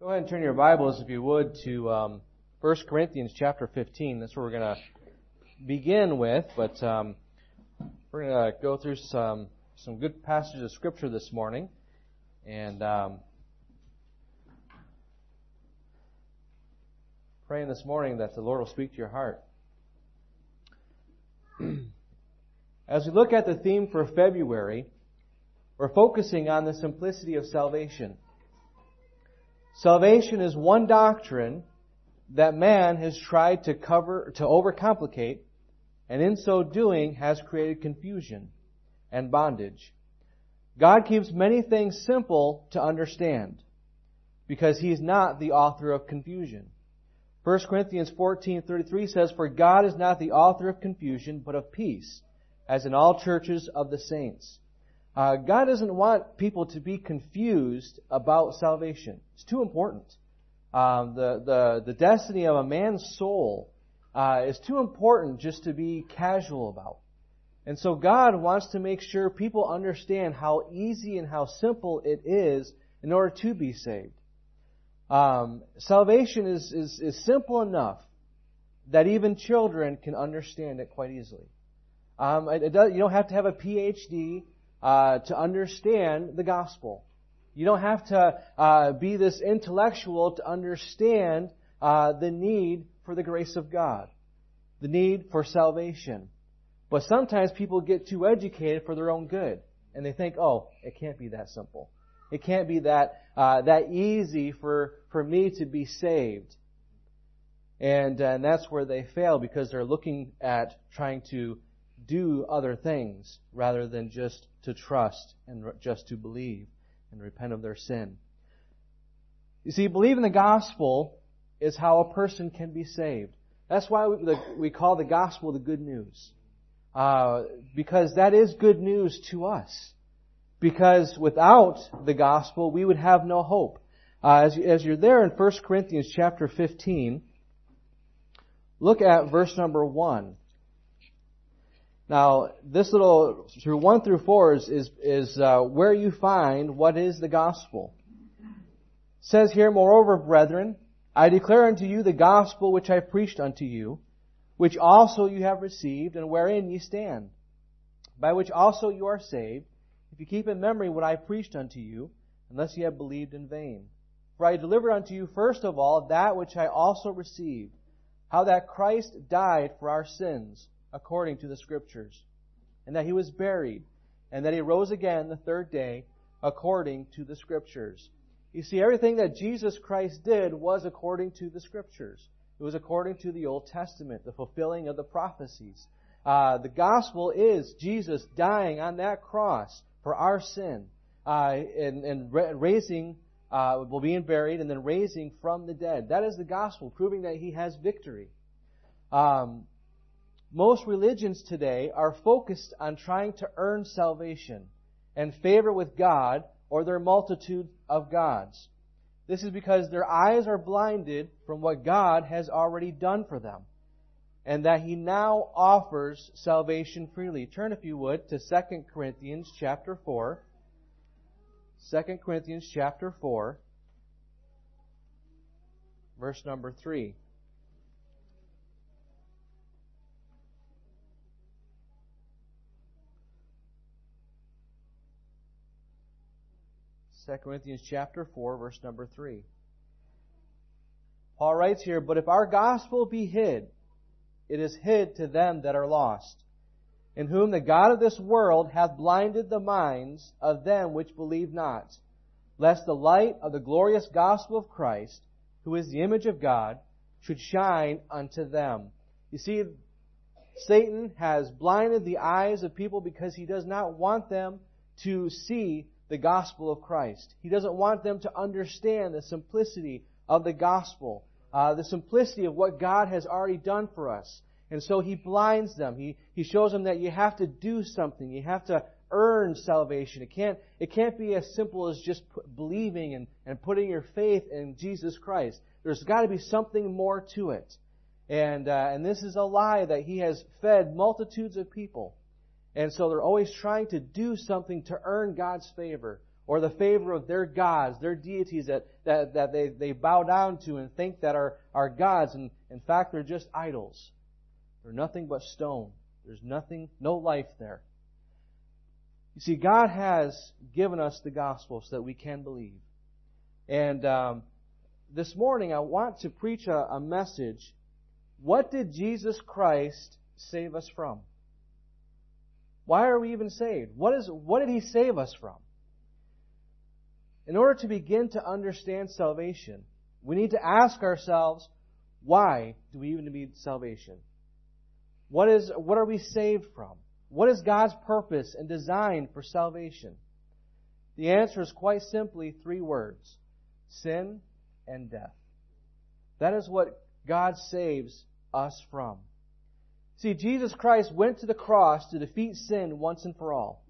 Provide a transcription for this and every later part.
Go ahead and turn your Bibles, if you would, to um, 1 Corinthians chapter 15. That's where we're going to begin with, but um, we're going to go through some some good passages of Scripture this morning, and um, praying this morning that the Lord will speak to your heart. As we look at the theme for February, we're focusing on the simplicity of salvation. Salvation is one doctrine that man has tried to cover, to overcomplicate, and in so doing has created confusion and bondage. God keeps many things simple to understand because He's not the author of confusion. 1 Corinthians 14:33 says, "For God is not the author of confusion, but of peace, as in all churches of the saints." Uh, God doesn't want people to be confused about salvation. It's too important. Um, the, the, the destiny of a man's soul uh, is too important just to be casual about. And so God wants to make sure people understand how easy and how simple it is in order to be saved. Um, salvation is, is, is simple enough that even children can understand it quite easily. Um, it, it does, you don't have to have a PhD uh, to understand the gospel. You don't have to uh, be this intellectual to understand uh, the need for the grace of God, the need for salvation. But sometimes people get too educated for their own good, and they think, "Oh, it can't be that simple. It can't be that uh, that easy for for me to be saved." And, and that's where they fail because they're looking at trying to do other things rather than just to trust and just to believe and repent of their sin. You see, believing the gospel is how a person can be saved. That's why we, call the gospel the good news. Uh, because that is good news to us. Because without the gospel, we would have no hope. Uh, as, as you're there in 1 Corinthians chapter 15, look at verse number 1. Now, this little, through 1 through 4 is, is, is uh, where you find what is the gospel. It says here, Moreover, brethren, I declare unto you the gospel which I preached unto you, which also you have received, and wherein ye stand, by which also you are saved, if you keep in memory what I preached unto you, unless ye have believed in vain. For I delivered unto you first of all that which I also received, how that Christ died for our sins, according to the Scriptures, and that he was buried, and that he rose again the third day, according to the Scriptures. You see, everything that Jesus Christ did was according to the Scriptures. It was according to the Old Testament, the fulfilling of the prophecies. Uh, the gospel is Jesus dying on that cross for our sin, uh, and, and raising, uh, well, being buried, and then raising from the dead. That is the gospel, proving that He has victory. Um, most religions today are focused on trying to earn salvation and favor with God or their multitude of gods. This is because their eyes are blinded from what God has already done for them and that he now offers salvation freely. Turn if you would to 2 Corinthians chapter 4. 2 Corinthians chapter 4 verse number 3. 2 Corinthians chapter 4 verse number 3. Paul writes here, But if our gospel be hid, it is hid to them that are lost, in whom the God of this world hath blinded the minds of them which believe not, lest the light of the glorious gospel of Christ, who is the image of God, should shine unto them. You see, Satan has blinded the eyes of people because he does not want them to see the gospel of Christ. He doesn't want them to understand the simplicity of the gospel, uh, the simplicity of what God has already done for us. And so he blinds them. He, he shows them that you have to do something. You have to earn salvation. It can't, it can't be as simple as just believing and, and putting your faith in Jesus Christ. There's got to be something more to it. And, uh, and this is a lie that he has fed multitudes of people and so they're always trying to do something to earn God's favor or the favor of their gods, their deities that, that, that they, they bow down to and think that are, are gods. And in fact, they're just idols. They're nothing but stone. There's nothing, no life there. You see, God has given us the gospel so that we can believe. And um, this morning, I want to preach a, a message. What did Jesus Christ save us from? Why are we even saved? What is what did He save us from? In order to begin to understand salvation, we need to ask ourselves, why do we even need salvation? What is, what are we saved from? What is God's purpose and design for salvation? The answer is quite simply three words. Sin and death. That is what God saves us from. See, Jesus Christ went to the cross to defeat sin once and for all.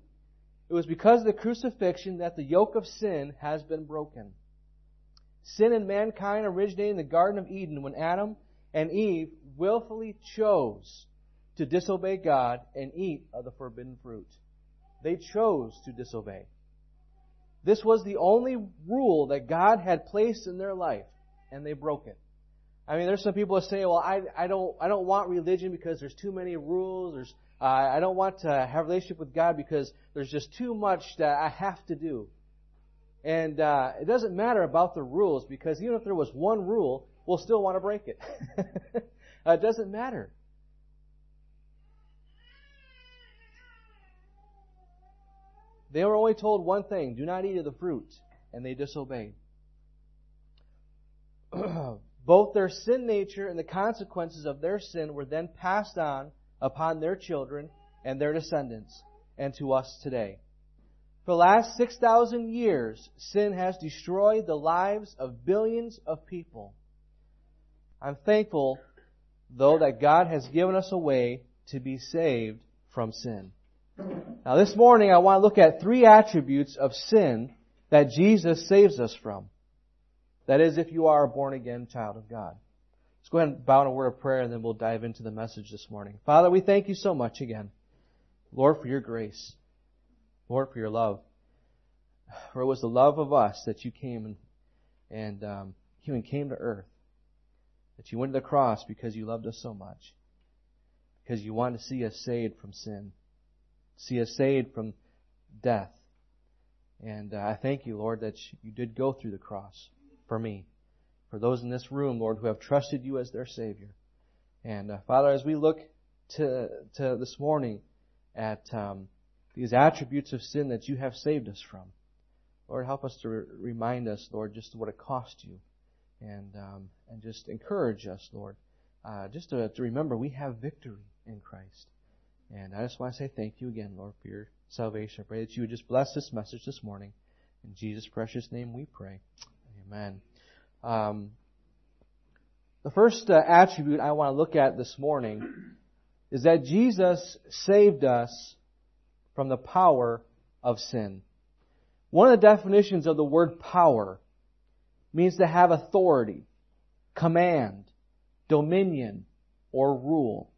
It was because of the crucifixion that the yoke of sin has been broken. Sin in mankind originated in the Garden of Eden when Adam and Eve willfully chose to disobey God and eat of the forbidden fruit. They chose to disobey. This was the only rule that God had placed in their life, and they broke it. I mean, there's some people that say, "Well, I, I don't I don't want religion because there's too many rules. There's uh, I don't want to have a relationship with God because there's just too much that I have to do. And uh, it doesn't matter about the rules because even if there was one rule, we'll still want to break it. uh, it doesn't matter. They were only told one thing do not eat of the fruit, and they disobeyed. Both their sin nature and the consequences of their sin were then passed on upon their children and their descendants, and to us today. For the last 6,000 years, sin has destroyed the lives of billions of people. I'm thankful, though, that God has given us a way to be saved from sin. Now, this morning I want to look at three attributes of sin that Jesus saves us from. That is, if you are a born again child of God. Let's go ahead and bow in a word of prayer and then we'll dive into the message this morning. Father, we thank you so much again. Lord, for your grace. Lord, for your love. For it was the love of us that you came and, and um, even came to earth. That you went to the cross because you loved us so much. Because you wanted to see us saved from sin. See us saved from death. And uh, I thank you, Lord, that you did go through the cross for me for those in this room, Lord, who have trusted you as their Savior. And uh, Father, as we look to, to this morning at um, these attributes of sin that you have saved us from, Lord, help us to re- remind us, Lord, just what it cost you, and um, and just encourage us, Lord, uh, just to, to remember we have victory in Christ. And I just want to say thank you again, Lord, for your salvation. I pray that you would just bless this message this morning. In Jesus' precious name we pray. Amen. Um, the first uh, attribute I want to look at this morning is that Jesus saved us from the power of sin. One of the definitions of the word power means to have authority, command, dominion, or rule.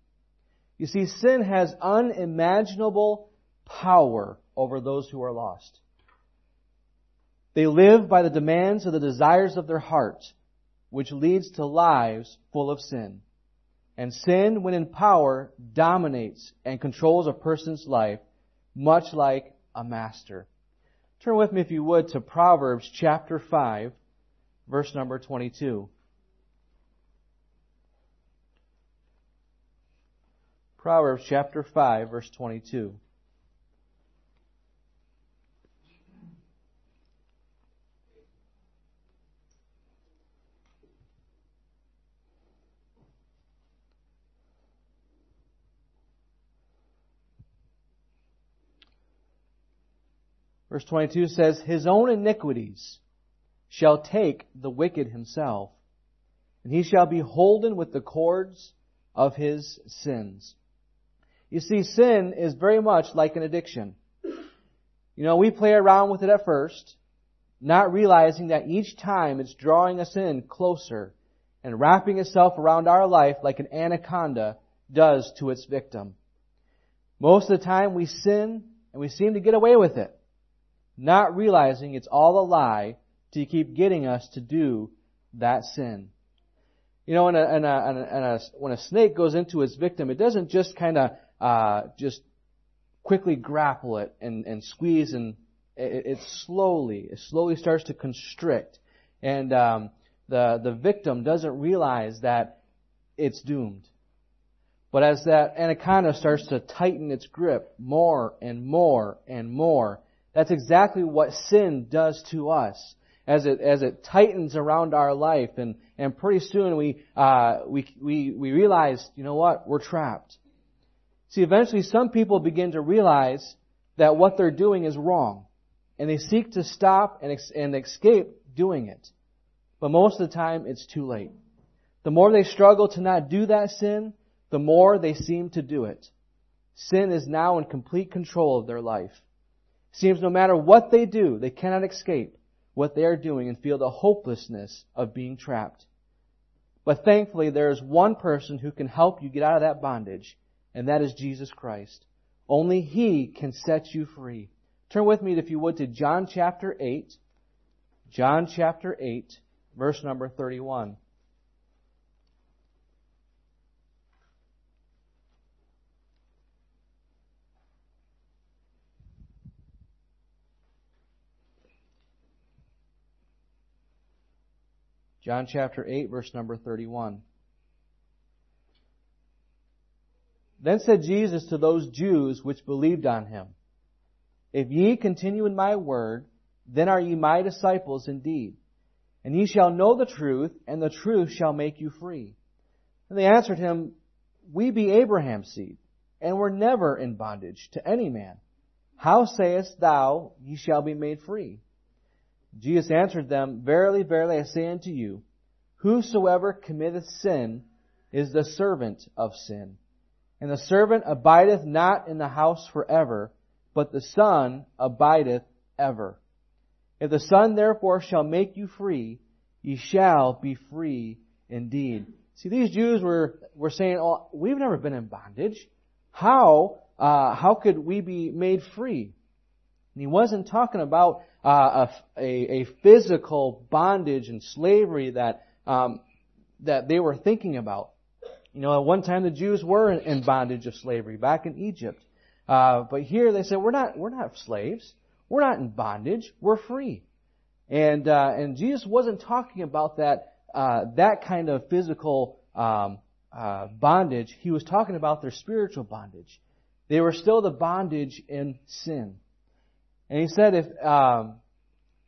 You see, sin has unimaginable power over those who are lost. They live by the demands of the desires of their heart, which leads to lives full of sin. And sin, when in power, dominates and controls a person's life, much like a master. Turn with me, if you would, to Proverbs chapter 5, verse number 22. Proverbs chapter 5, verse 22. Verse 22 says, His own iniquities shall take the wicked himself, and he shall be holden with the cords of his sins. You see, sin is very much like an addiction. You know, we play around with it at first, not realizing that each time it's drawing us in closer and wrapping itself around our life like an anaconda does to its victim. Most of the time we sin and we seem to get away with it. Not realizing it's all a lie to keep getting us to do that sin. You know, when a, when a, when a snake goes into its victim, it doesn't just kind of uh, just quickly grapple it and, and squeeze and it, it slowly, it slowly starts to constrict. And um, the, the victim doesn't realize that it's doomed. But as that anaconda starts to tighten its grip more and more and more, that's exactly what sin does to us. As it, as it tightens around our life and, and pretty soon we, uh, we, we, we realize, you know what, we're trapped. See, eventually some people begin to realize that what they're doing is wrong. And they seek to stop and, and escape doing it. But most of the time, it's too late. The more they struggle to not do that sin, the more they seem to do it. Sin is now in complete control of their life. Seems no matter what they do, they cannot escape what they are doing and feel the hopelessness of being trapped. But thankfully, there is one person who can help you get out of that bondage, and that is Jesus Christ. Only He can set you free. Turn with me, if you would, to John chapter 8. John chapter 8, verse number 31. John chapter 8, verse number 31. Then said Jesus to those Jews which believed on him, If ye continue in my word, then are ye my disciples indeed. And ye shall know the truth, and the truth shall make you free. And they answered him, We be Abraham's seed, and were never in bondage to any man. How sayest thou, ye shall be made free? Jesus answered them, Verily, verily, I say unto you, Whosoever committeth sin is the servant of sin. And the servant abideth not in the house forever, but the Son abideth ever. If the Son therefore shall make you free, ye shall be free indeed. See, these Jews were, were saying, oh, we've never been in bondage. How, uh, how could we be made free? And he wasn't talking about uh, a, a, physical bondage and slavery that um, that they were thinking about. You know, at one time the Jews were in, in bondage of slavery back in Egypt, uh, but here they said we're not we're not slaves. We're not in bondage. We're free. And uh, and Jesus wasn't talking about that uh, that kind of physical um, uh, bondage. He was talking about their spiritual bondage. They were still the bondage in sin. And he said, if um,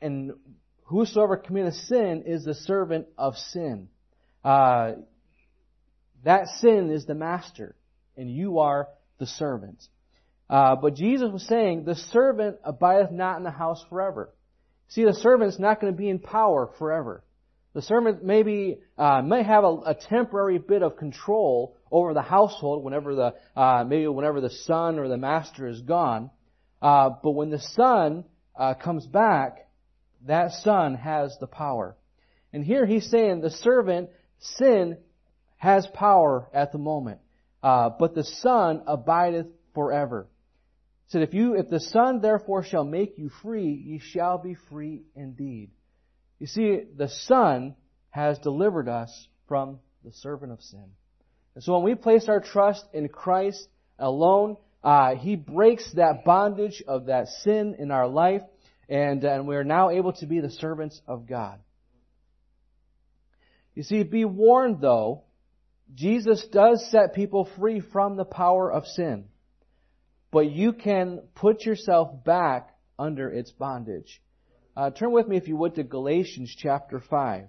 and whosoever committeth sin is the servant of sin. Uh, that sin is the master, and you are the servant. Uh, but Jesus was saying, the servant abideth not in the house forever. See, the servant's not going to be in power forever. The servant maybe uh, may have a, a, temporary bit of control over the household whenever the uh, maybe whenever the son or the master is gone. Uh, but when the son uh, comes back, that son has the power. And here he's saying the servant, sin, has power at the moment. Uh, but the son abideth forever. He said, if you, if the son therefore shall make you free, ye shall be free indeed. You see, the son has delivered us from the servant of sin. And so when we place our trust in Christ alone, uh, he breaks that bondage of that sin in our life, and, and we are now able to be the servants of God. You see, be warned though, Jesus does set people free from the power of sin. But you can put yourself back under its bondage. Uh, turn with me, if you would, to Galatians chapter 5.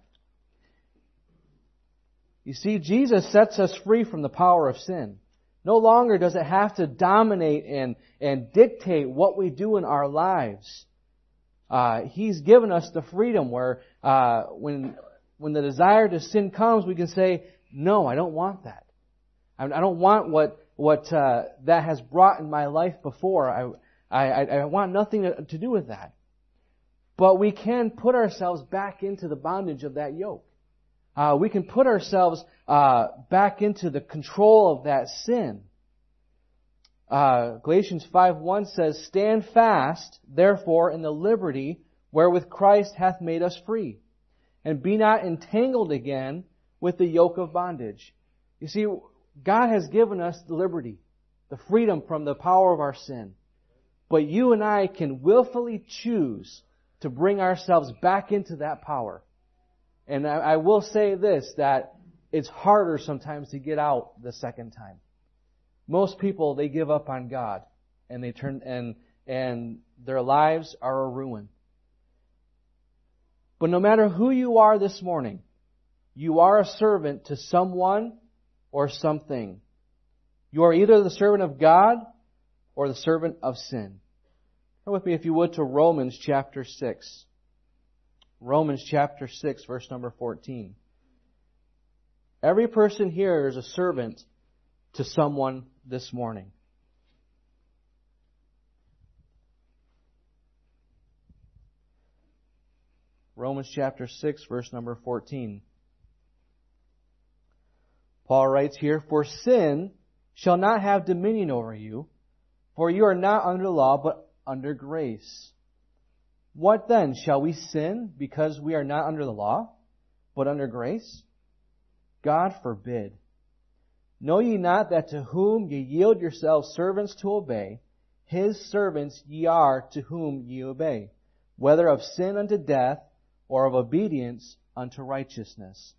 You see, Jesus sets us free from the power of sin. No longer does it have to dominate and, and dictate what we do in our lives. Uh, he's given us the freedom where uh, when when the desire to sin comes, we can say, "No, I don't want that. I, don't want what what uh, that has brought in my life before. I I, I want nothing to do with that." But we can put ourselves back into the bondage of that yoke. Uh, we can put ourselves uh, back into the control of that sin. uh, Galatians 5.1 says, Stand fast, therefore, in the liberty wherewith Christ hath made us free, and be not entangled again with the yoke of bondage. You see, God has given us the liberty, the freedom from the power of our sin. But you and I can willfully choose to bring ourselves back into that power. And I, I will say this, that it's harder sometimes to get out the second time. Most people, they give up on God and they turn, and, and their lives are a ruin. But no matter who you are this morning, you are a servant to someone or something. You are either the servant of God or the servant of sin. Come with me, if you would, to Romans chapter 6. Romans chapter 6, verse number 14. Every person here is a servant to someone this morning. Romans chapter 6, verse number 14. Paul writes here, For sin shall not have dominion over you, for you are not under law, but under grace. What then? Shall we sin because we are not under the law, but under grace? God forbid. Know ye not that to whom ye yield yourselves servants to obey, his servants ye are to whom ye obey, whether of sin unto death, or of obedience unto righteousness.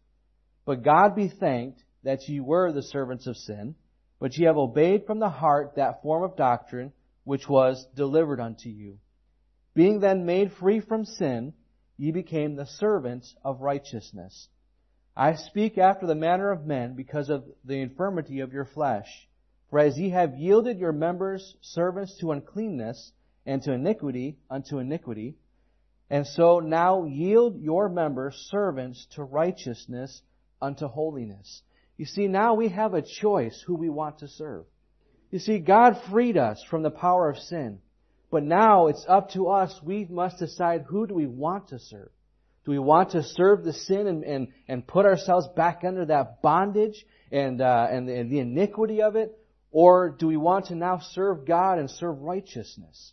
But God be thanked that ye were the servants of sin, but ye have obeyed from the heart that form of doctrine which was delivered unto you. Being then made free from sin, ye became the servants of righteousness. I speak after the manner of men because of the infirmity of your flesh. For as ye have yielded your members servants to uncleanness, and to iniquity unto iniquity, and so now yield your members servants to righteousness unto holiness. You see, now we have a choice who we want to serve. You see, God freed us from the power of sin. But now it's up to us. We must decide who do we want to serve. Do we want to serve the sin and, and, and put ourselves back under that bondage and, uh, and, and the iniquity of it? Or do we want to now serve God and serve righteousness?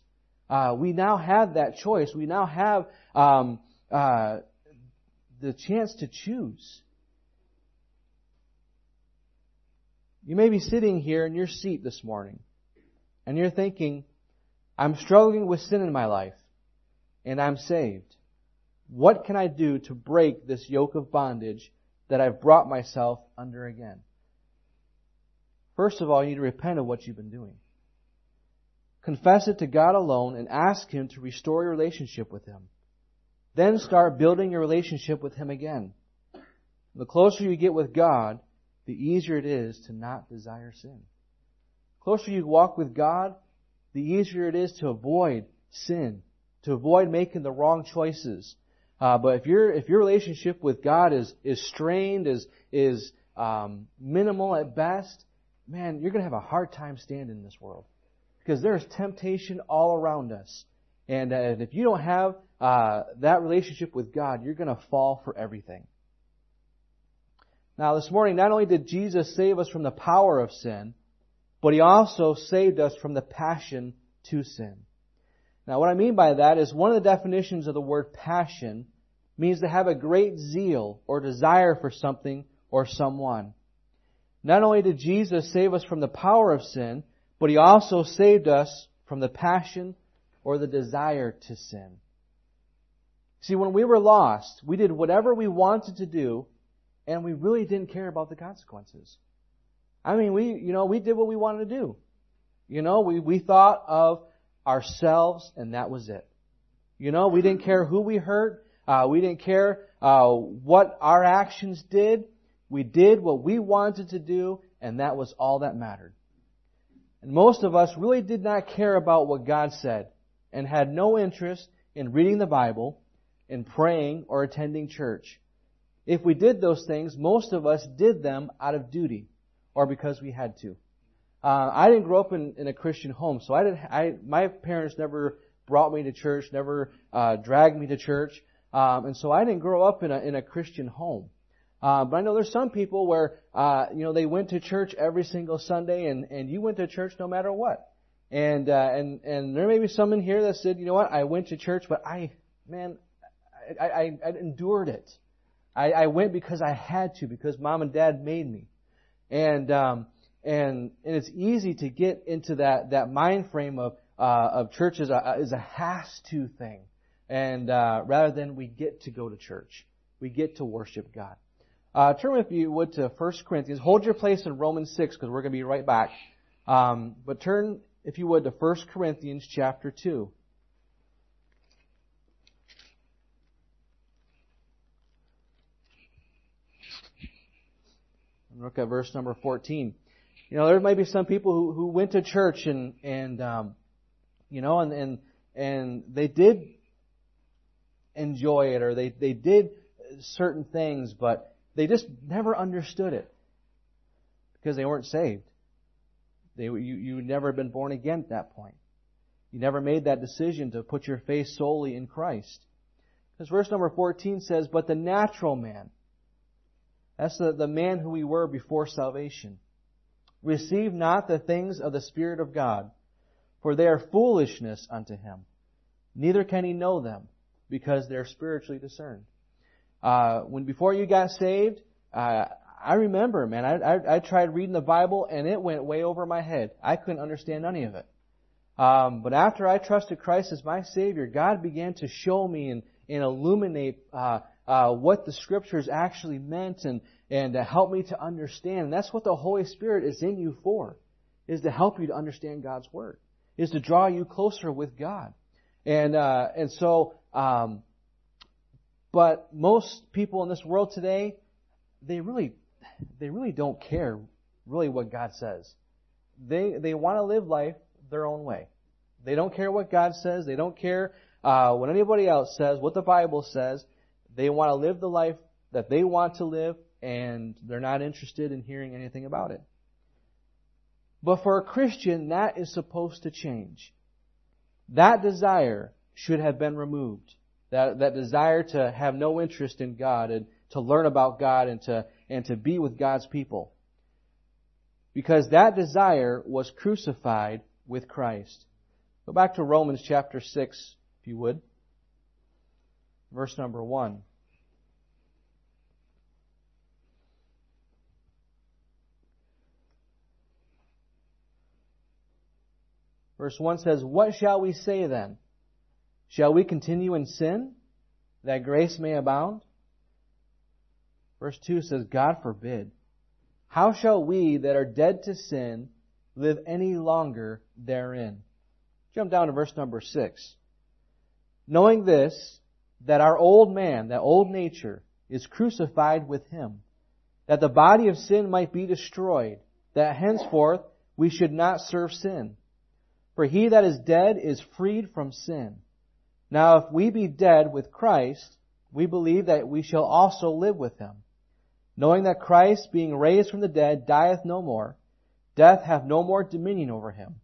Uh, we now have that choice. We now have um, uh, the chance to choose. You may be sitting here in your seat this morning and you're thinking, I'm struggling with sin in my life and I'm saved. What can I do to break this yoke of bondage that I've brought myself under again? First of all, you need to repent of what you've been doing. Confess it to God alone and ask Him to restore your relationship with Him. Then start building your relationship with Him again. The closer you get with God, the easier it is to not desire sin. The closer you walk with God, the easier it is to avoid sin, to avoid making the wrong choices. Uh, but if your if your relationship with God is is strained, is is um, minimal at best, man, you're to have a hard time standing in this world because there's temptation all around us, and uh, if you don't have uh, that relationship with God, you're to fall for everything. Now, this morning, not only did Jesus save us from the power of sin, but He also saved us from the passion to sin. Now, what I mean by that is one of the definitions of the word passion means to have a great zeal or desire for something or someone. Not only did Jesus save us from the power of sin, but He also saved us from the passion or the desire to sin. See, when we were lost, we did whatever we wanted to do and we really didn't care about the consequences. I mean, we, you know, we did what we wanted to do. You know, we, we thought of ourselves and that was it. You know, we didn't care who we hurt. Uh, we didn't care uh, what our actions did. We did what we wanted to do and that was all that mattered. And most of us really did not care about what God said and had no interest in reading the Bible, in praying, or attending church. If we did those things, most of us did them out of duty or because we had to. Uh, I didn't grow up in, in a Christian home, so I didn't. I my parents never brought me to church, never uh, dragged me to church, um, and so I didn't grow up in a in a Christian home. Uh, but I know there's some people where, uh, you know, they went to church every single Sunday and, and you went to church no matter what. And, uh, and, and there may be some in here that said, you know what, I went to church, but I, man, I, I, I endured it. I, I went because I had to, because mom and dad made me. And, um, and, and it's easy to get into that, that mind frame of, uh, of church as a, as a has to thing. And, uh, rather than we get to go to church. We get to worship God. Uh, turn if you would to 1 Corinthians. Hold your place in Romans 6 because we're going to be right back. Um, but turn, if you would, to 1 Corinthians chapter 2. Look at verse number 14. You know, there might be some people who, who went to church and, and, um, you know, and, and, and they did enjoy it or they, they did certain things, but they just never understood it because they weren't saved. They, you, you never been born again at that point. You never made that decision to put your faith solely in Christ. Because verse number 14 says, But the natural man, that's the, the man who we were before salvation. Receive not the things of the Spirit of God, for they are foolishness unto him. Neither can he know them, because they're spiritually discerned. Uh, when before you got saved, uh, I remember, man, I, I, I, tried reading the Bible and it went way over my head. I couldn't understand any of it. Um, but after I trusted Christ as my Savior, God began to show me and, and illuminate uh, uh, what the scriptures actually meant and, and to help me to understand. And that's what the Holy Spirit is in you for, is to help you to understand God's Word, is to draw you closer with God. And, uh, and so, um, but most people in this world today, they really, they really don't care really what God says. They, they want to live life their own way. They don't care what God says. They don't care uh, what anybody else says, what the Bible says. They want to live the life that they want to live, and they're not interested in hearing anything about it. But for a Christian, that is supposed to change. That desire should have been removed. That, that desire to have no interest in God and to learn about God and to, and to be with God's people. Because that desire was crucified with Christ. Go back to Romans chapter 6, if you would verse number 1. Verse 1 says, What shall we say then? Shall we continue in sin, that grace may abound? Verse 2 says, God forbid. How shall we that are dead to sin live any longer therein? Jump down to verse number 6. Knowing this, that our old man, that old nature, is crucified with him, that the body of sin might be destroyed, that henceforth we should not serve sin. For he that is dead is freed from sin. Now if we be dead with Christ, we believe that we shall also live with him. Knowing that Christ, being raised from the dead, dieth no more, death hath no more dominion over him.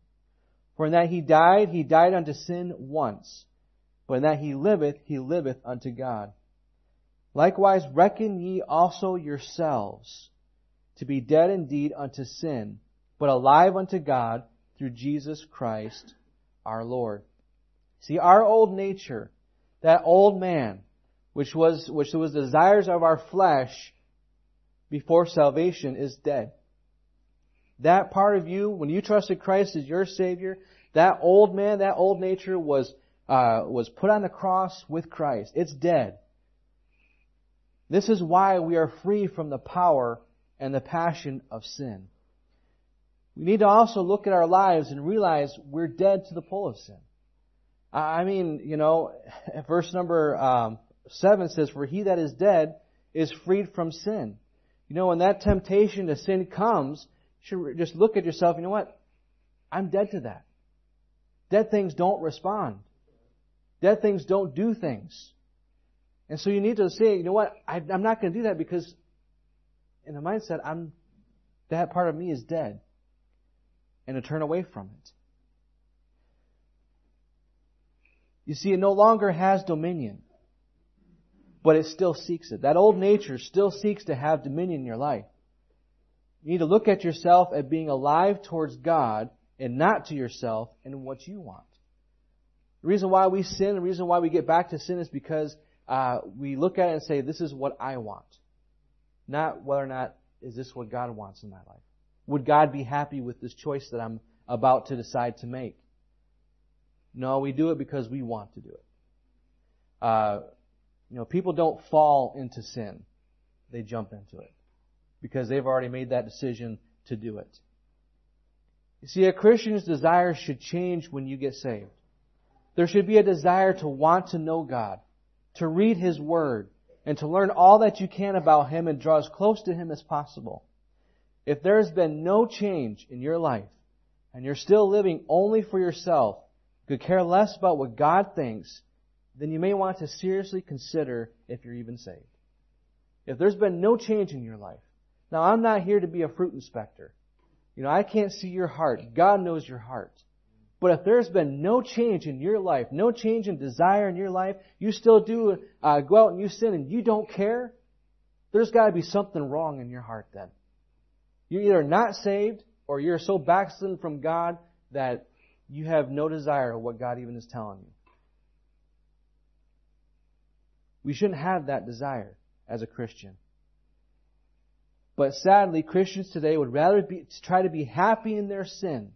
For in that he died, he died unto sin once in that he liveth, he liveth unto God. Likewise reckon ye also yourselves to be dead indeed unto sin, but alive unto God through Jesus Christ our Lord. See, our old nature, that old man, which was, which was desires of our flesh before salvation is dead. That part of you, when you trusted Christ as your Savior, that old man, that old nature was uh, was put on the cross with Christ. It's dead. This is why we are free from the power and the passion of sin. We need to also look at our lives and realize we're dead to the pull of sin. I mean, you know, verse number um, seven says, "For he that is dead is freed from sin." You know, when that temptation to sin comes, you should just look at yourself. You know what? I'm dead to that. Dead things don't respond. Dead things don't do things. And so you need to say, you know what, I, am not going to do that because in the mindset, I'm, that part of me is dead. And to turn away from it. You see, it no longer has dominion. but it still seeks it. That old nature still seeks to have dominion in your life. You need to look at yourself as being alive towards God and not to yourself and what you want. The reason why we sin, the reason why we get back to sin is because uh, we look at it and say, this is what I want. Not whether or not is this what God wants in my life. Would God be happy with this choice that I'm about to decide to make? No, we do it because we want to do it. Uh, you know, people don't fall into sin. They jump into it. Because they've already made that decision to do it. You see, a Christian's desires should change when you get saved. There should be a desire to want to know God, to read His Word, and to learn all that you can about Him and draw as close to Him as possible. If there has been no change in your life, and you're still living only for yourself, could care less about what God thinks, then you may want to seriously consider if you're even saved. If there's been no change in your life, now I'm not here to be a fruit inspector. You know, I can't see your heart. God knows your heart. But if there's been no change in your life, no change in desire in your life, you still do uh, go out and you sin and you don't care, there's got to be something wrong in your heart then. You're either not saved or you're so backslidden from God that you have no desire of what God even is telling you. We shouldn't have that desire as a Christian. But sadly, Christians today would rather be, try to be happy in their sin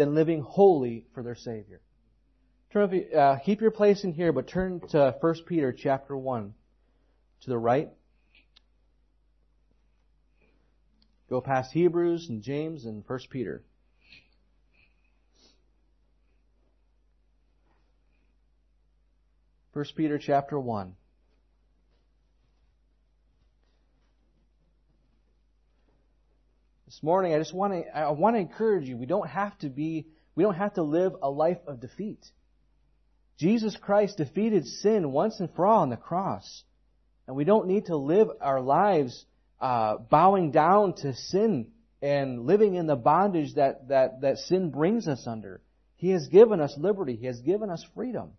than living holy for their Savior. Turn, uh, keep your place in here, but turn to 1 Peter chapter 1 to the right. Go past Hebrews and James and 1 Peter. First Peter chapter 1. This morning I just want to I want to encourage you. We don't have to be we don't have to live a life of defeat. Jesus Christ defeated sin once and for all on the cross. And we don't need to live our lives uh, bowing down to sin and living in the bondage that, that, that sin brings us under. He has given us liberty. He has given us freedom.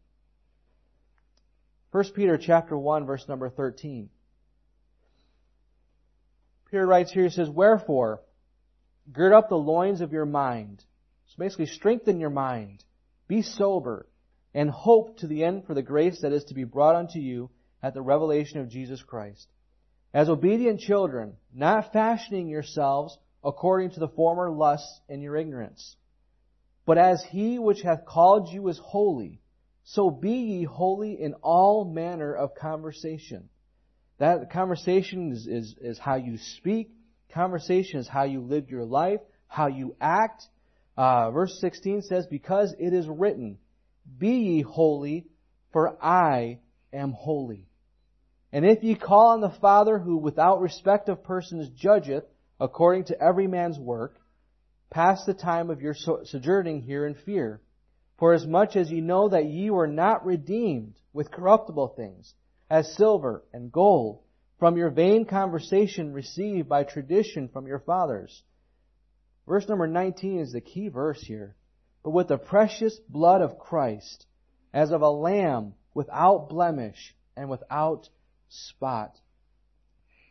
1 Peter chapter 1 verse number 13. Peter writes here, he says, Wherefore, gird up the loins of your mind. So basically, strengthen your mind. Be sober, and hope to the end for the grace that is to be brought unto you at the revelation of Jesus Christ. As obedient children, not fashioning yourselves according to the former lusts in your ignorance. But as he which hath called you is holy, so be ye holy in all manner of conversation. That conversation is, is, is how you speak. Conversation is how you live your life, how you act. Uh, verse 16 says, Because it is written, Be ye holy, for I am holy. And if ye call on the Father who without respect of persons judgeth according to every man's work, pass the time of your sojourning here in fear. For as much as ye know that ye were not redeemed with corruptible things, as silver and gold, from your vain conversation received by tradition from your fathers. Verse number 19 is the key verse here. But with the precious blood of Christ, as of a lamb without blemish and without spot.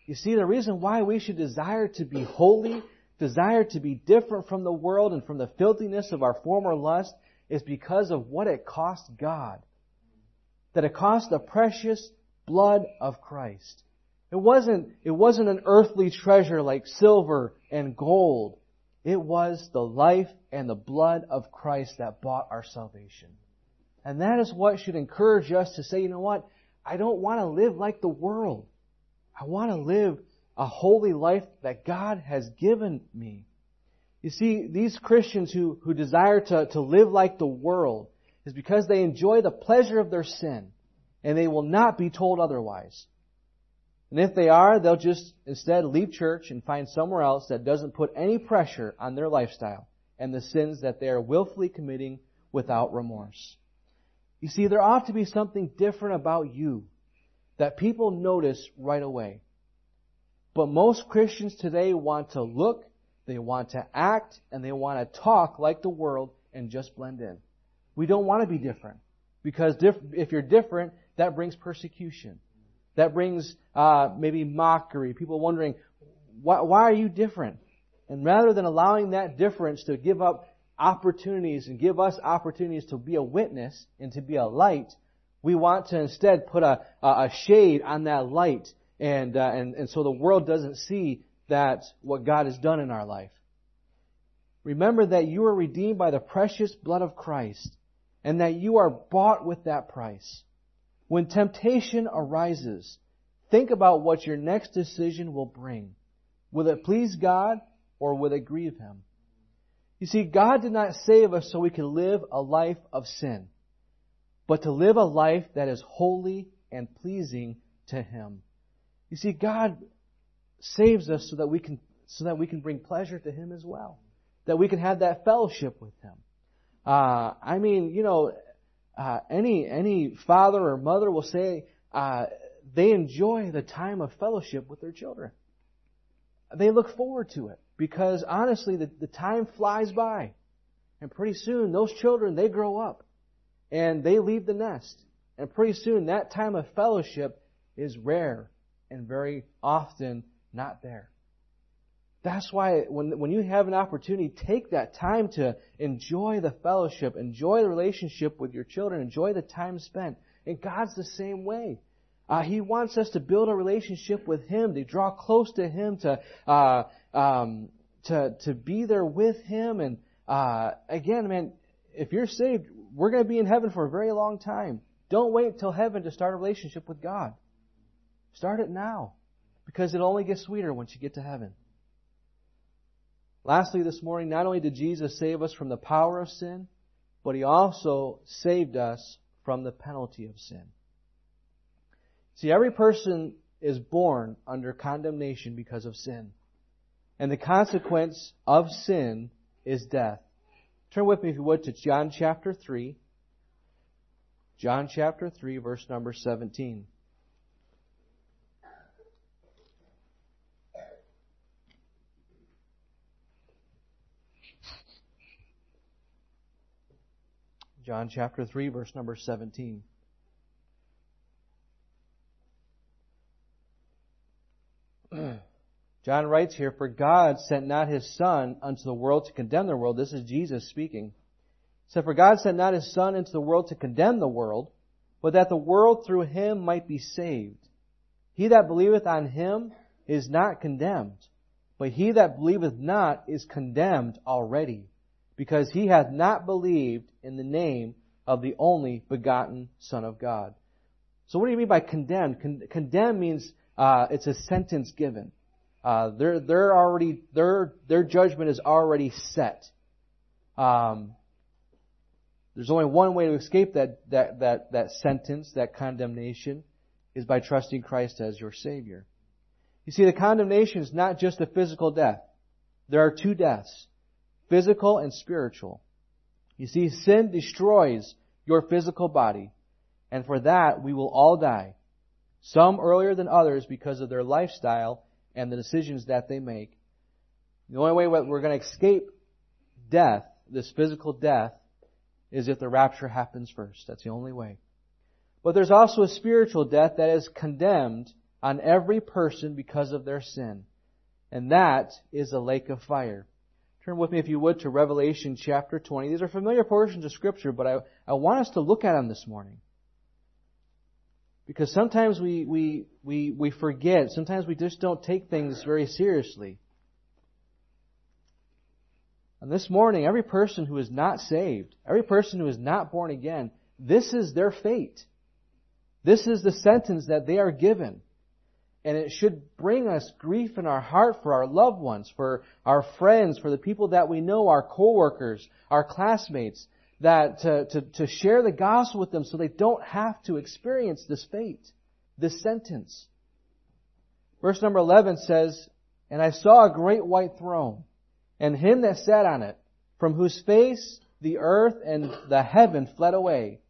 You see, the reason why we should desire to be holy, desire to be different from the world and from the filthiness of our former lust is because of what it cost God. That it cost the precious blood of Christ. It wasn't, it wasn't an earthly treasure like silver and gold. It was the life and the blood of Christ that bought our salvation. And that is what should encourage us to say, you know what? I don't want to live like the world. I want to live a holy life that God has given me. You see, these Christians who, who desire to, to live like the world is because they enjoy the pleasure of their sin and they will not be told otherwise. And if they are, they'll just instead leave church and find somewhere else that doesn't put any pressure on their lifestyle and the sins that they are willfully committing without remorse. You see, there ought to be something different about you that people notice right away. But most Christians today want to look, they want to act, and they want to talk like the world and just blend in. We don't want to be different. Because if you're different, that brings persecution. That brings uh, maybe mockery, people wondering, why, why are you different? And rather than allowing that difference to give up opportunities and give us opportunities to be a witness and to be a light, we want to instead put a, a shade on that light and, uh, and, and so the world doesn't see that what God has done in our life. Remember that you are redeemed by the precious blood of Christ and that you are bought with that price. When temptation arises, think about what your next decision will bring. Will it please God or will it grieve Him? You see, God did not save us so we could live a life of sin, but to live a life that is holy and pleasing to Him. You see, God saves us so that we can, so that we can bring pleasure to Him as well. That we can have that fellowship with Him. Uh, I mean, you know, uh, any any father or mother will say uh, they enjoy the time of fellowship with their children. They look forward to it because honestly, the, the time flies by, and pretty soon those children they grow up and they leave the nest, and pretty soon that time of fellowship is rare and very often not there. That's why when, when you have an opportunity, take that time to enjoy the fellowship, enjoy the relationship with your children, enjoy the time spent. And God's the same way. Uh, he wants us to build a relationship with Him, to draw close to Him, to uh, um, to to be there with Him. And uh, again, man, if you're saved, we're going to be in heaven for a very long time. Don't wait till heaven to start a relationship with God. Start it now, because it only gets sweeter once you get to heaven. Lastly, this morning, not only did Jesus save us from the power of sin, but He also saved us from the penalty of sin. See, every person is born under condemnation because of sin. And the consequence of sin is death. Turn with me, if you would, to John chapter 3. John chapter 3, verse number 17. John chapter 3, verse number 17. John writes here, For God sent not his Son unto the world to condemn the world. This is Jesus speaking. He said, For God sent not his Son into the world to condemn the world, but that the world through him might be saved. He that believeth on him is not condemned, but he that believeth not is condemned already, because he hath not believed in the name of the only begotten Son of God. So what do you mean by condemned? Con- condemn means uh, it's a sentence given. Uh, they're they're already their their judgment is already set. Um, there's only one way to escape that that that that sentence, that condemnation, is by trusting Christ as your Savior. You see, the condemnation is not just a physical death. There are two deaths physical and spiritual. You see, sin destroys your physical body, and for that we will all die. Some earlier than others because of their lifestyle and the decisions that they make. The only way we're going to escape death, this physical death, is if the rapture happens first. That's the only way. But there's also a spiritual death that is condemned on every person because of their sin. And that is a lake of fire. Turn with me, if you would, to Revelation chapter 20. These are familiar portions of Scripture, but I, I want us to look at them this morning. Because sometimes we, we, we, we forget. Sometimes we just don't take things very seriously. And this morning, every person who is not saved, every person who is not born again, this is their fate. This is the sentence that they are given. And it should bring us grief in our heart for our loved ones, for our friends, for the people that we know, our coworkers, our classmates, that to, to, to share the gospel with them so they don't have to experience this fate, this sentence. Verse number 11 says, And I saw a great white throne, and him that sat on it, from whose face the earth and the heaven fled away,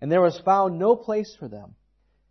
and there was found no place for them.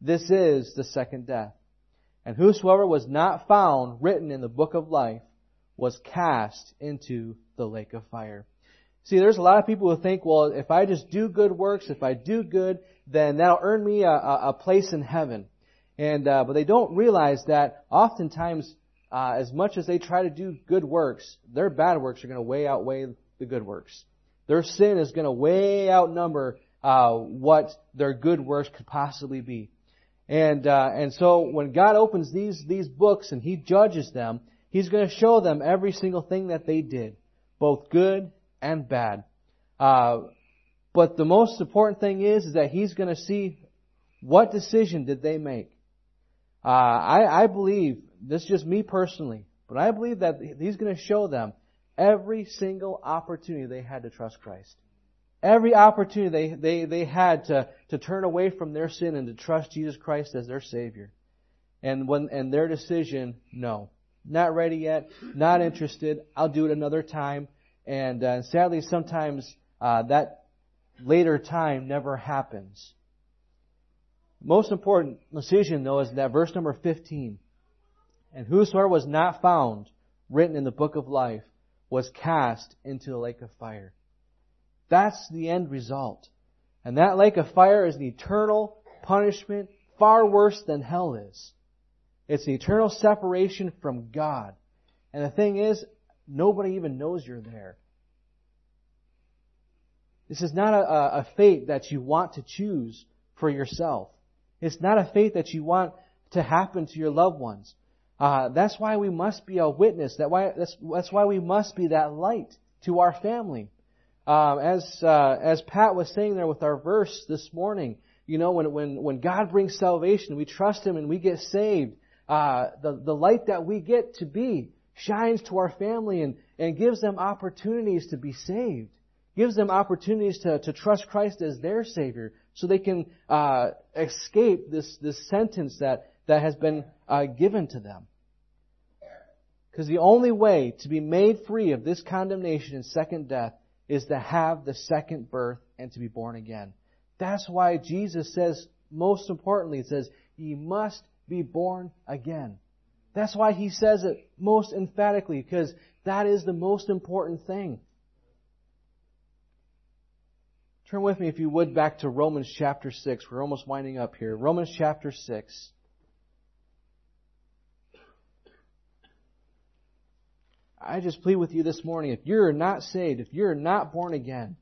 This is the second death. And whosoever was not found written in the book of life was cast into the lake of fire. See, there's a lot of people who think, well, if I just do good works, if I do good, then that'll earn me a, a place in heaven. And uh, but they don't realize that oftentimes, uh, as much as they try to do good works, their bad works are going to way outweigh the good works. Their sin is going to way outnumber uh, what their good works could possibly be. And uh, and so when God opens these these books and He judges them, He's going to show them every single thing that they did, both good and bad. Uh, but the most important thing is, is that He's going to see what decision did they make. Uh, I, I believe, this is just me personally, but I believe that he's going to show them every single opportunity they had to trust Christ. Every opportunity they, they, they had to, to turn away from their sin and to trust Jesus Christ as their Savior. And when, and their decision, no. Not ready yet, not interested, I'll do it another time. And, uh, sadly sometimes, uh, that later time never happens. Most important decision though is that verse number 15. And whosoever was not found written in the book of life was cast into the lake of fire. That's the end result. And that lake of fire is an eternal punishment far worse than hell is. It's an eternal separation from God. And the thing is, nobody even knows you're there. This is not a, a fate that you want to choose for yourself. It's not a fate that you want to happen to your loved ones. Uh, that's why we must be a witness. That why that's, that's why we must be that light to our family. Um, as uh, as Pat was saying there with our verse this morning, you know, when when when God brings salvation, we trust Him and we get saved. Uh, the the light that we get to be shines to our family and and gives them opportunities to be saved gives them opportunities to, to trust Christ as their Savior so they can uh, escape this, this sentence that, that has been uh, given to them. Because the only way to be made free of this condemnation and second death is to have the second birth and to be born again. That's why Jesus says, most importantly, he says, ye must be born again. That's why he says it most emphatically, because that is the most important thing. Turn with me, if you would, back to Romans chapter 6. We're almost winding up here. Romans chapter 6. I just plead with you this morning, if you're not saved, if you're not born again,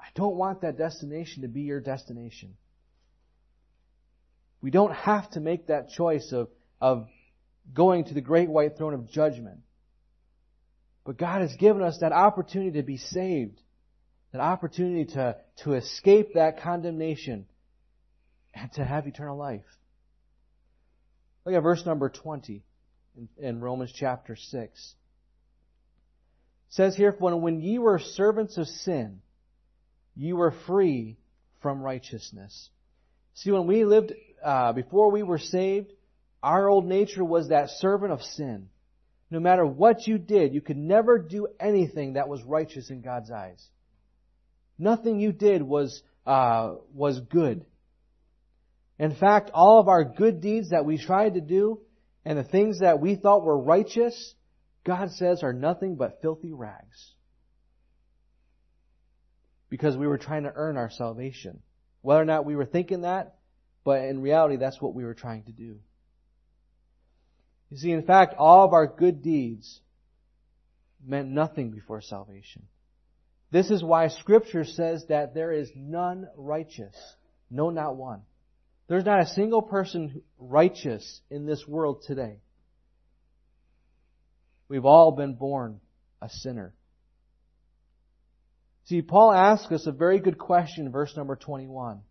I don't want that destination to be your destination. We don't have to make that choice of, of going to the great white throne of judgment. But God has given us that opportunity to be saved that opportunity to, to escape that condemnation and to have eternal life. Look at verse number 20 in, Romans chapter 6. It says here, when, when ye were servants of sin, ye were free from righteousness. See, when we lived, uh, before we were saved, our old nature was that servant of sin. No matter what you did, you could never do anything that was righteous in God's eyes. Nothing you did was, uh, was good. In fact, all of our good deeds that we tried to do and the things that we thought were righteous, God says are nothing but filthy rags. Because we were trying to earn our salvation. Whether or not we were thinking that, but in reality, that's what we were trying to do. You see, in fact, all of our good deeds meant nothing before salvation. This is why scripture says that there is none righteous. No, not one. There's not a single person righteous in this world today. We've all been born a sinner. See, Paul asks us a very good question, verse number 21. It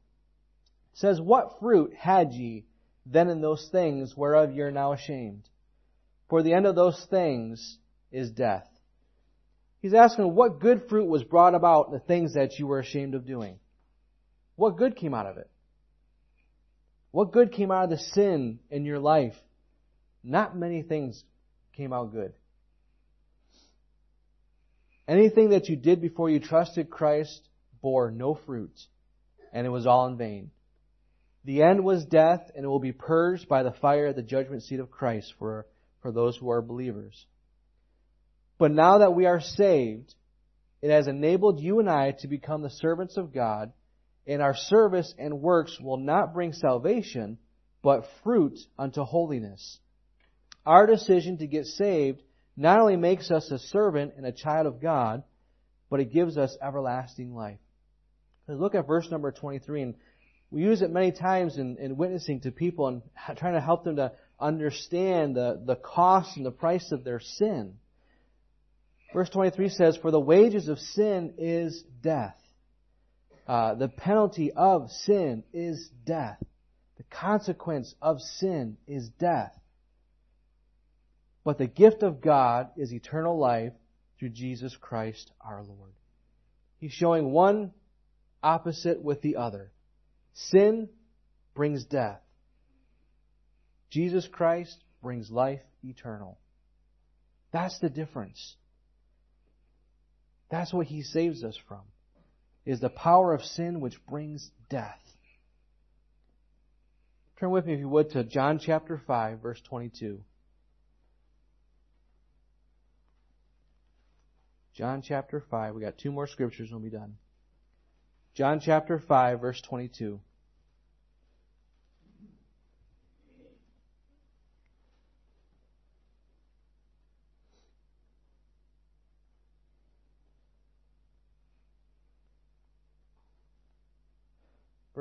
says, What fruit had ye then in those things whereof ye are now ashamed? For the end of those things is death. He's asking what good fruit was brought about in the things that you were ashamed of doing. What good came out of it? What good came out of the sin in your life? Not many things came out good. Anything that you did before you trusted Christ bore no fruit, and it was all in vain. The end was death, and it will be purged by the fire at the judgment seat of Christ for, for those who are believers. But now that we are saved, it has enabled you and I to become the servants of God, and our service and works will not bring salvation, but fruit unto holiness. Our decision to get saved not only makes us a servant and a child of God, but it gives us everlasting life. Look at verse number 23, and we use it many times in, in witnessing to people and trying to help them to understand the, the cost and the price of their sin. Verse 23 says, For the wages of sin is death. Uh, the penalty of sin is death. The consequence of sin is death. But the gift of God is eternal life through Jesus Christ our Lord. He's showing one opposite with the other. Sin brings death. Jesus Christ brings life eternal. That's the difference. That's what he saves us from. Is the power of sin which brings death. Turn with me if you would to John chapter 5 verse 22. John chapter 5. We got two more scriptures and we'll be done. John chapter 5, verse 22.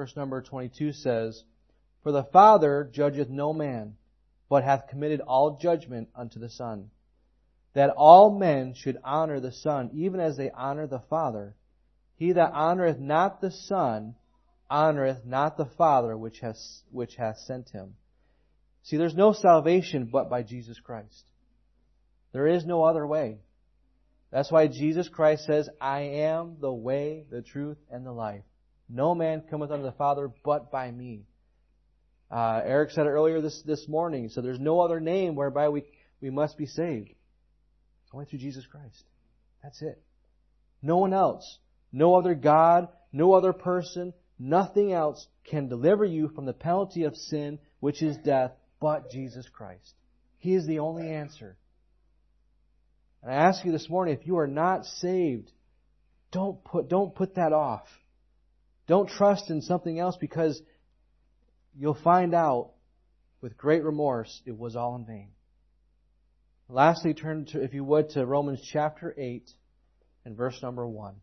Verse number 22 says, For the Father judgeth no man, but hath committed all judgment unto the Son that all men should honor the Son, even as they honor the Father. He that honoreth not the Son honoreth not the Father which has which hath sent him. See, there's no salvation but by Jesus Christ. There is no other way. That's why Jesus Christ says, I am the way, the truth, and the life. No man cometh unto the Father but by me. Uh, Eric said it earlier this, this morning. So there's no other name whereby we, we must be saved. Only through Jesus Christ. That's it. No one else. No other God, no other person, nothing else can deliver you from the penalty of sin, which is death, but Jesus Christ. He is the only answer. And I ask you this morning, if you are not saved, don't put, don't put that off. Don't trust in something else because you'll find out with great remorse it was all in vain. Lastly, turn to, if you would, to Romans chapter 8 and verse number 1.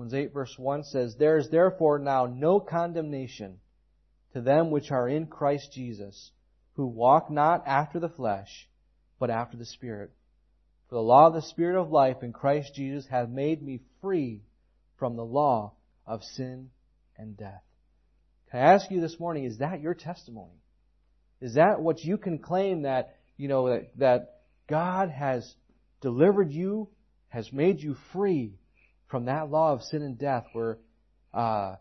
Romans 8 verse 1 says, There is therefore now no condemnation to them which are in Christ Jesus, who walk not after the flesh, but after the Spirit. For the law of the Spirit of life in Christ Jesus hath made me free from the law of sin and death. Can I ask you this morning, is that your testimony? Is that what you can claim that, you know, that, that God has delivered you, has made you free from that law of sin and death where, uh,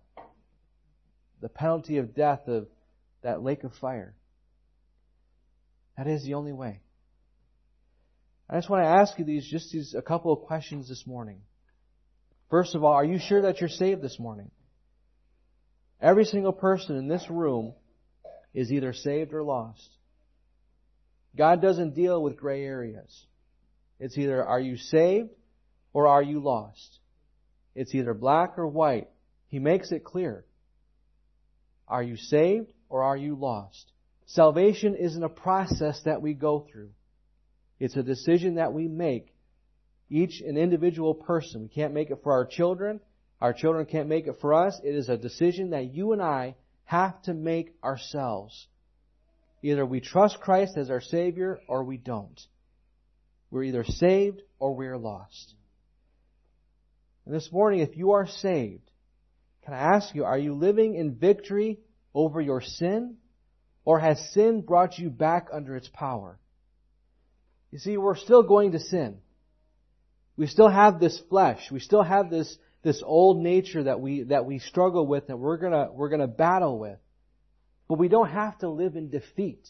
the penalty of death of that lake of fire? That is the only way. I just want to ask you these, just these, a couple of questions this morning. First of all, are you sure that you're saved this morning? Every single person in this room is either saved or lost. God doesn't deal with gray areas. It's either are you saved or are you lost? It's either black or white. He makes it clear. Are you saved or are you lost? Salvation isn't a process that we go through. It's a decision that we make, each an individual person. We can't make it for our children. Our children can't make it for us. It is a decision that you and I have to make ourselves. Either we trust Christ as our Savior or we don't. We're either saved or we're lost. And this morning, if you are saved, can I ask you, are you living in victory over your sin? Or has sin brought you back under its power? You see, we're still going to sin. We still have this flesh. We still have this, this old nature that we, that we struggle with and we're gonna, we're gonna battle with. But we don't have to live in defeat.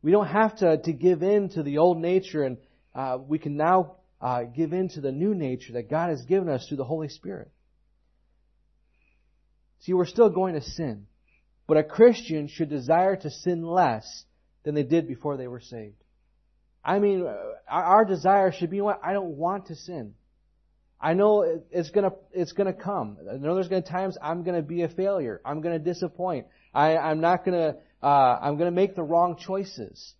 We don't have to, to give in to the old nature and uh, we can now uh, give in to the new nature that God has given us through the Holy Spirit. See, we're still going to sin. But a Christian should desire to sin less than they did before they were saved. I mean, uh, our desire should be what? I don't want to sin. I know it's gonna, it's gonna come. I know there's gonna times I'm gonna be a failure. I'm gonna disappoint. I, I'm not gonna, uh, I'm gonna make the wrong choices.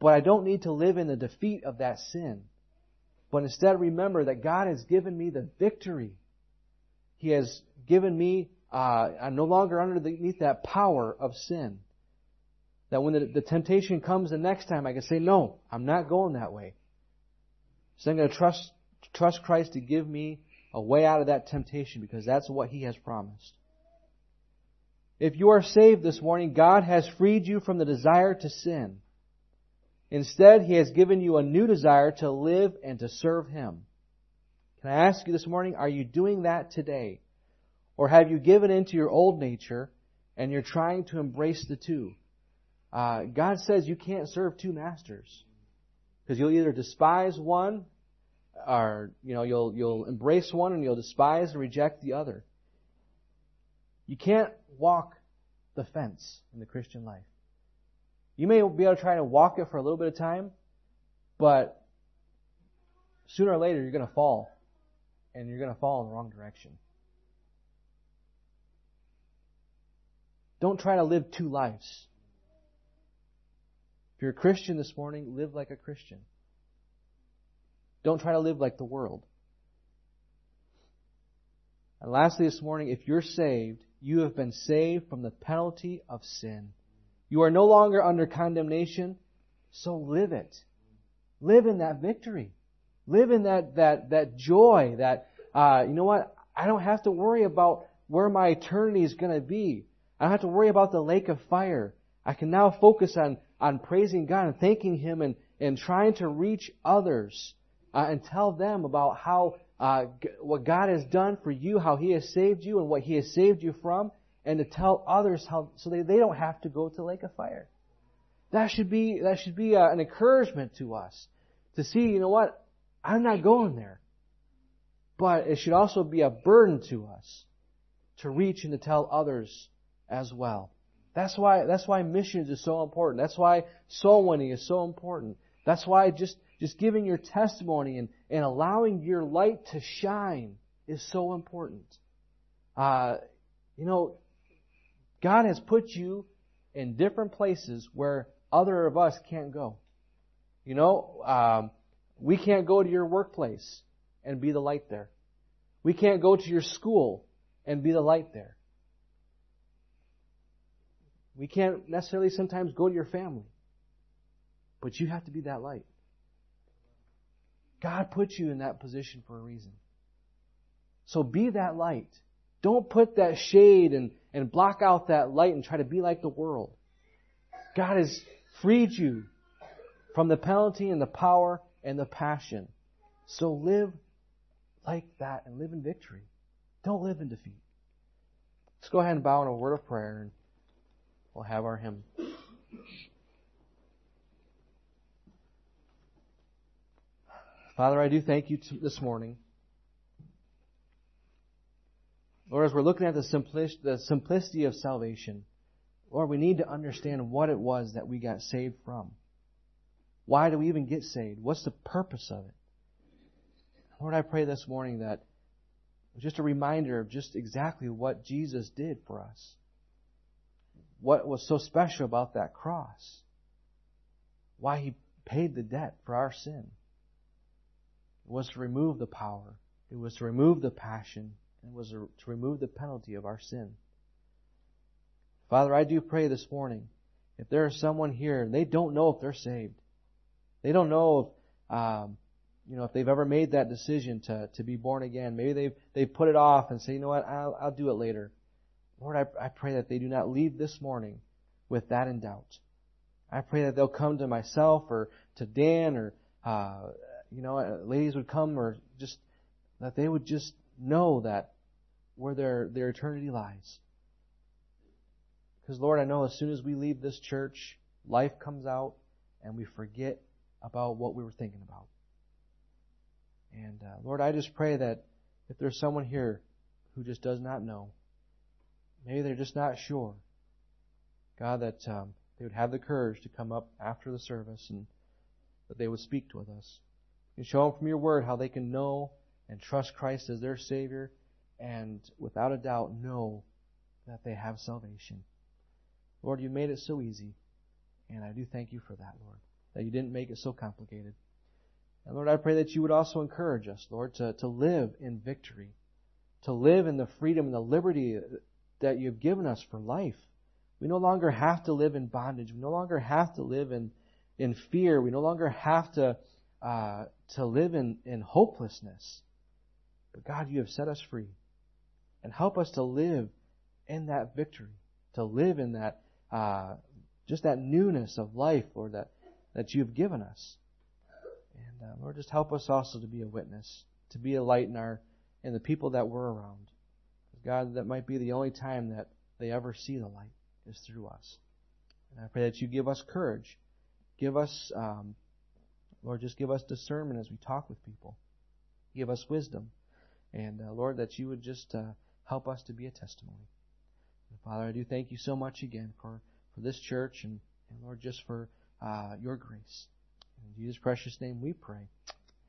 But I don't need to live in the defeat of that sin. But instead remember that God has given me the victory. He has given me, uh, I'm no longer underneath that power of sin. That when the, the temptation comes the next time, I can say, no, I'm not going that way. So I'm going to trust, trust Christ to give me a way out of that temptation because that's what He has promised. If you are saved this morning, God has freed you from the desire to sin. Instead, He has given you a new desire to live and to serve Him. Can I ask you this morning, are you doing that today? Or have you given in to your old nature and you're trying to embrace the two? Uh, God says you can't serve two masters. Because you'll either despise one or, you know, you'll, you'll embrace one and you'll despise and reject the other. You can't walk the fence in the Christian life. You may be able to try to walk it for a little bit of time, but sooner or later you're going to fall. And you're going to fall in the wrong direction. Don't try to live two lives. If you're a Christian this morning, live like a Christian. Don't try to live like the world. And lastly this morning, if you're saved, you have been saved from the penalty of sin. You are no longer under condemnation, so live it. Live in that victory. Live in that, that, that joy that, uh, you know what? I don't have to worry about where my eternity is going to be. I don't have to worry about the lake of fire. I can now focus on, on praising God and thanking Him and, and trying to reach others uh, and tell them about how uh, what God has done for you, how He has saved you, and what He has saved you from, and to tell others how so they, they don't have to go to lake of fire. That should be that should be uh, an encouragement to us to see. You know what? I'm not going there, but it should also be a burden to us to reach and to tell others as well. That's why that's why missions is so important. That's why soul winning is so important. That's why just just giving your testimony and, and allowing your light to shine is so important. Uh, you know, God has put you in different places where other of us can't go. You know, um, we can't go to your workplace and be the light there. We can't go to your school and be the light there. We can't necessarily sometimes go to your family. But you have to be that light. God put you in that position for a reason. So be that light. Don't put that shade and, and block out that light and try to be like the world. God has freed you from the penalty and the power and the passion. So live like that and live in victory. Don't live in defeat. Let's go ahead and bow in a word of prayer and we'll have our hymn. Father, I do thank you this morning. Lord, as we're looking at the, simplic- the simplicity of salvation, Lord, we need to understand what it was that we got saved from. Why do we even get saved? What's the purpose of it? Lord, I pray this morning that just a reminder of just exactly what Jesus did for us. What was so special about that cross. Why he paid the debt for our sin. It was to remove the power. It was to remove the passion. It was to remove the penalty of our sin. Father, I do pray this morning, if there is someone here, they don't know if they're saved. They don't know if, um, you know, if they've ever made that decision to, to be born again. Maybe they've, they've put it off and say, you know what, I'll, I'll do it later. Lord, I, I pray that they do not leave this morning with that in doubt. I pray that they'll come to myself or to Dan or, uh, you know, uh, ladies would come or just that they would just know that where their, their eternity lies. Because Lord, I know as soon as we leave this church, life comes out and we forget about what we were thinking about. And uh, Lord, I just pray that if there's someone here who just does not know, maybe they're just not sure, God, that um, they would have the courage to come up after the service and that they would speak with us. And show them from your word how they can know and trust Christ as their Savior and without a doubt know that they have salvation. Lord, you made it so easy. And I do thank you for that, Lord, that you didn't make it so complicated. And Lord, I pray that you would also encourage us, Lord, to, to live in victory, to live in the freedom and the liberty that you've given us for life. We no longer have to live in bondage. We no longer have to live in, in fear. We no longer have to, uh, to live in, in hopelessness. But God, you have set us free. And help us to live in that victory, to live in that, uh, just that newness of life, Lord, that, that you've given us. And uh, Lord, just help us also to be a witness, to be a light in our, in the people that we're around. God, that might be the only time that they ever see the light is through us. And I pray that you give us courage. Give us, um, Lord, just give us discernment as we talk with people. Give us wisdom. And uh, Lord, that you would just uh, help us to be a testimony. And Father, I do thank you so much again for, for this church and, and Lord, just for uh, your grace. In Jesus' precious name we pray.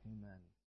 Amen.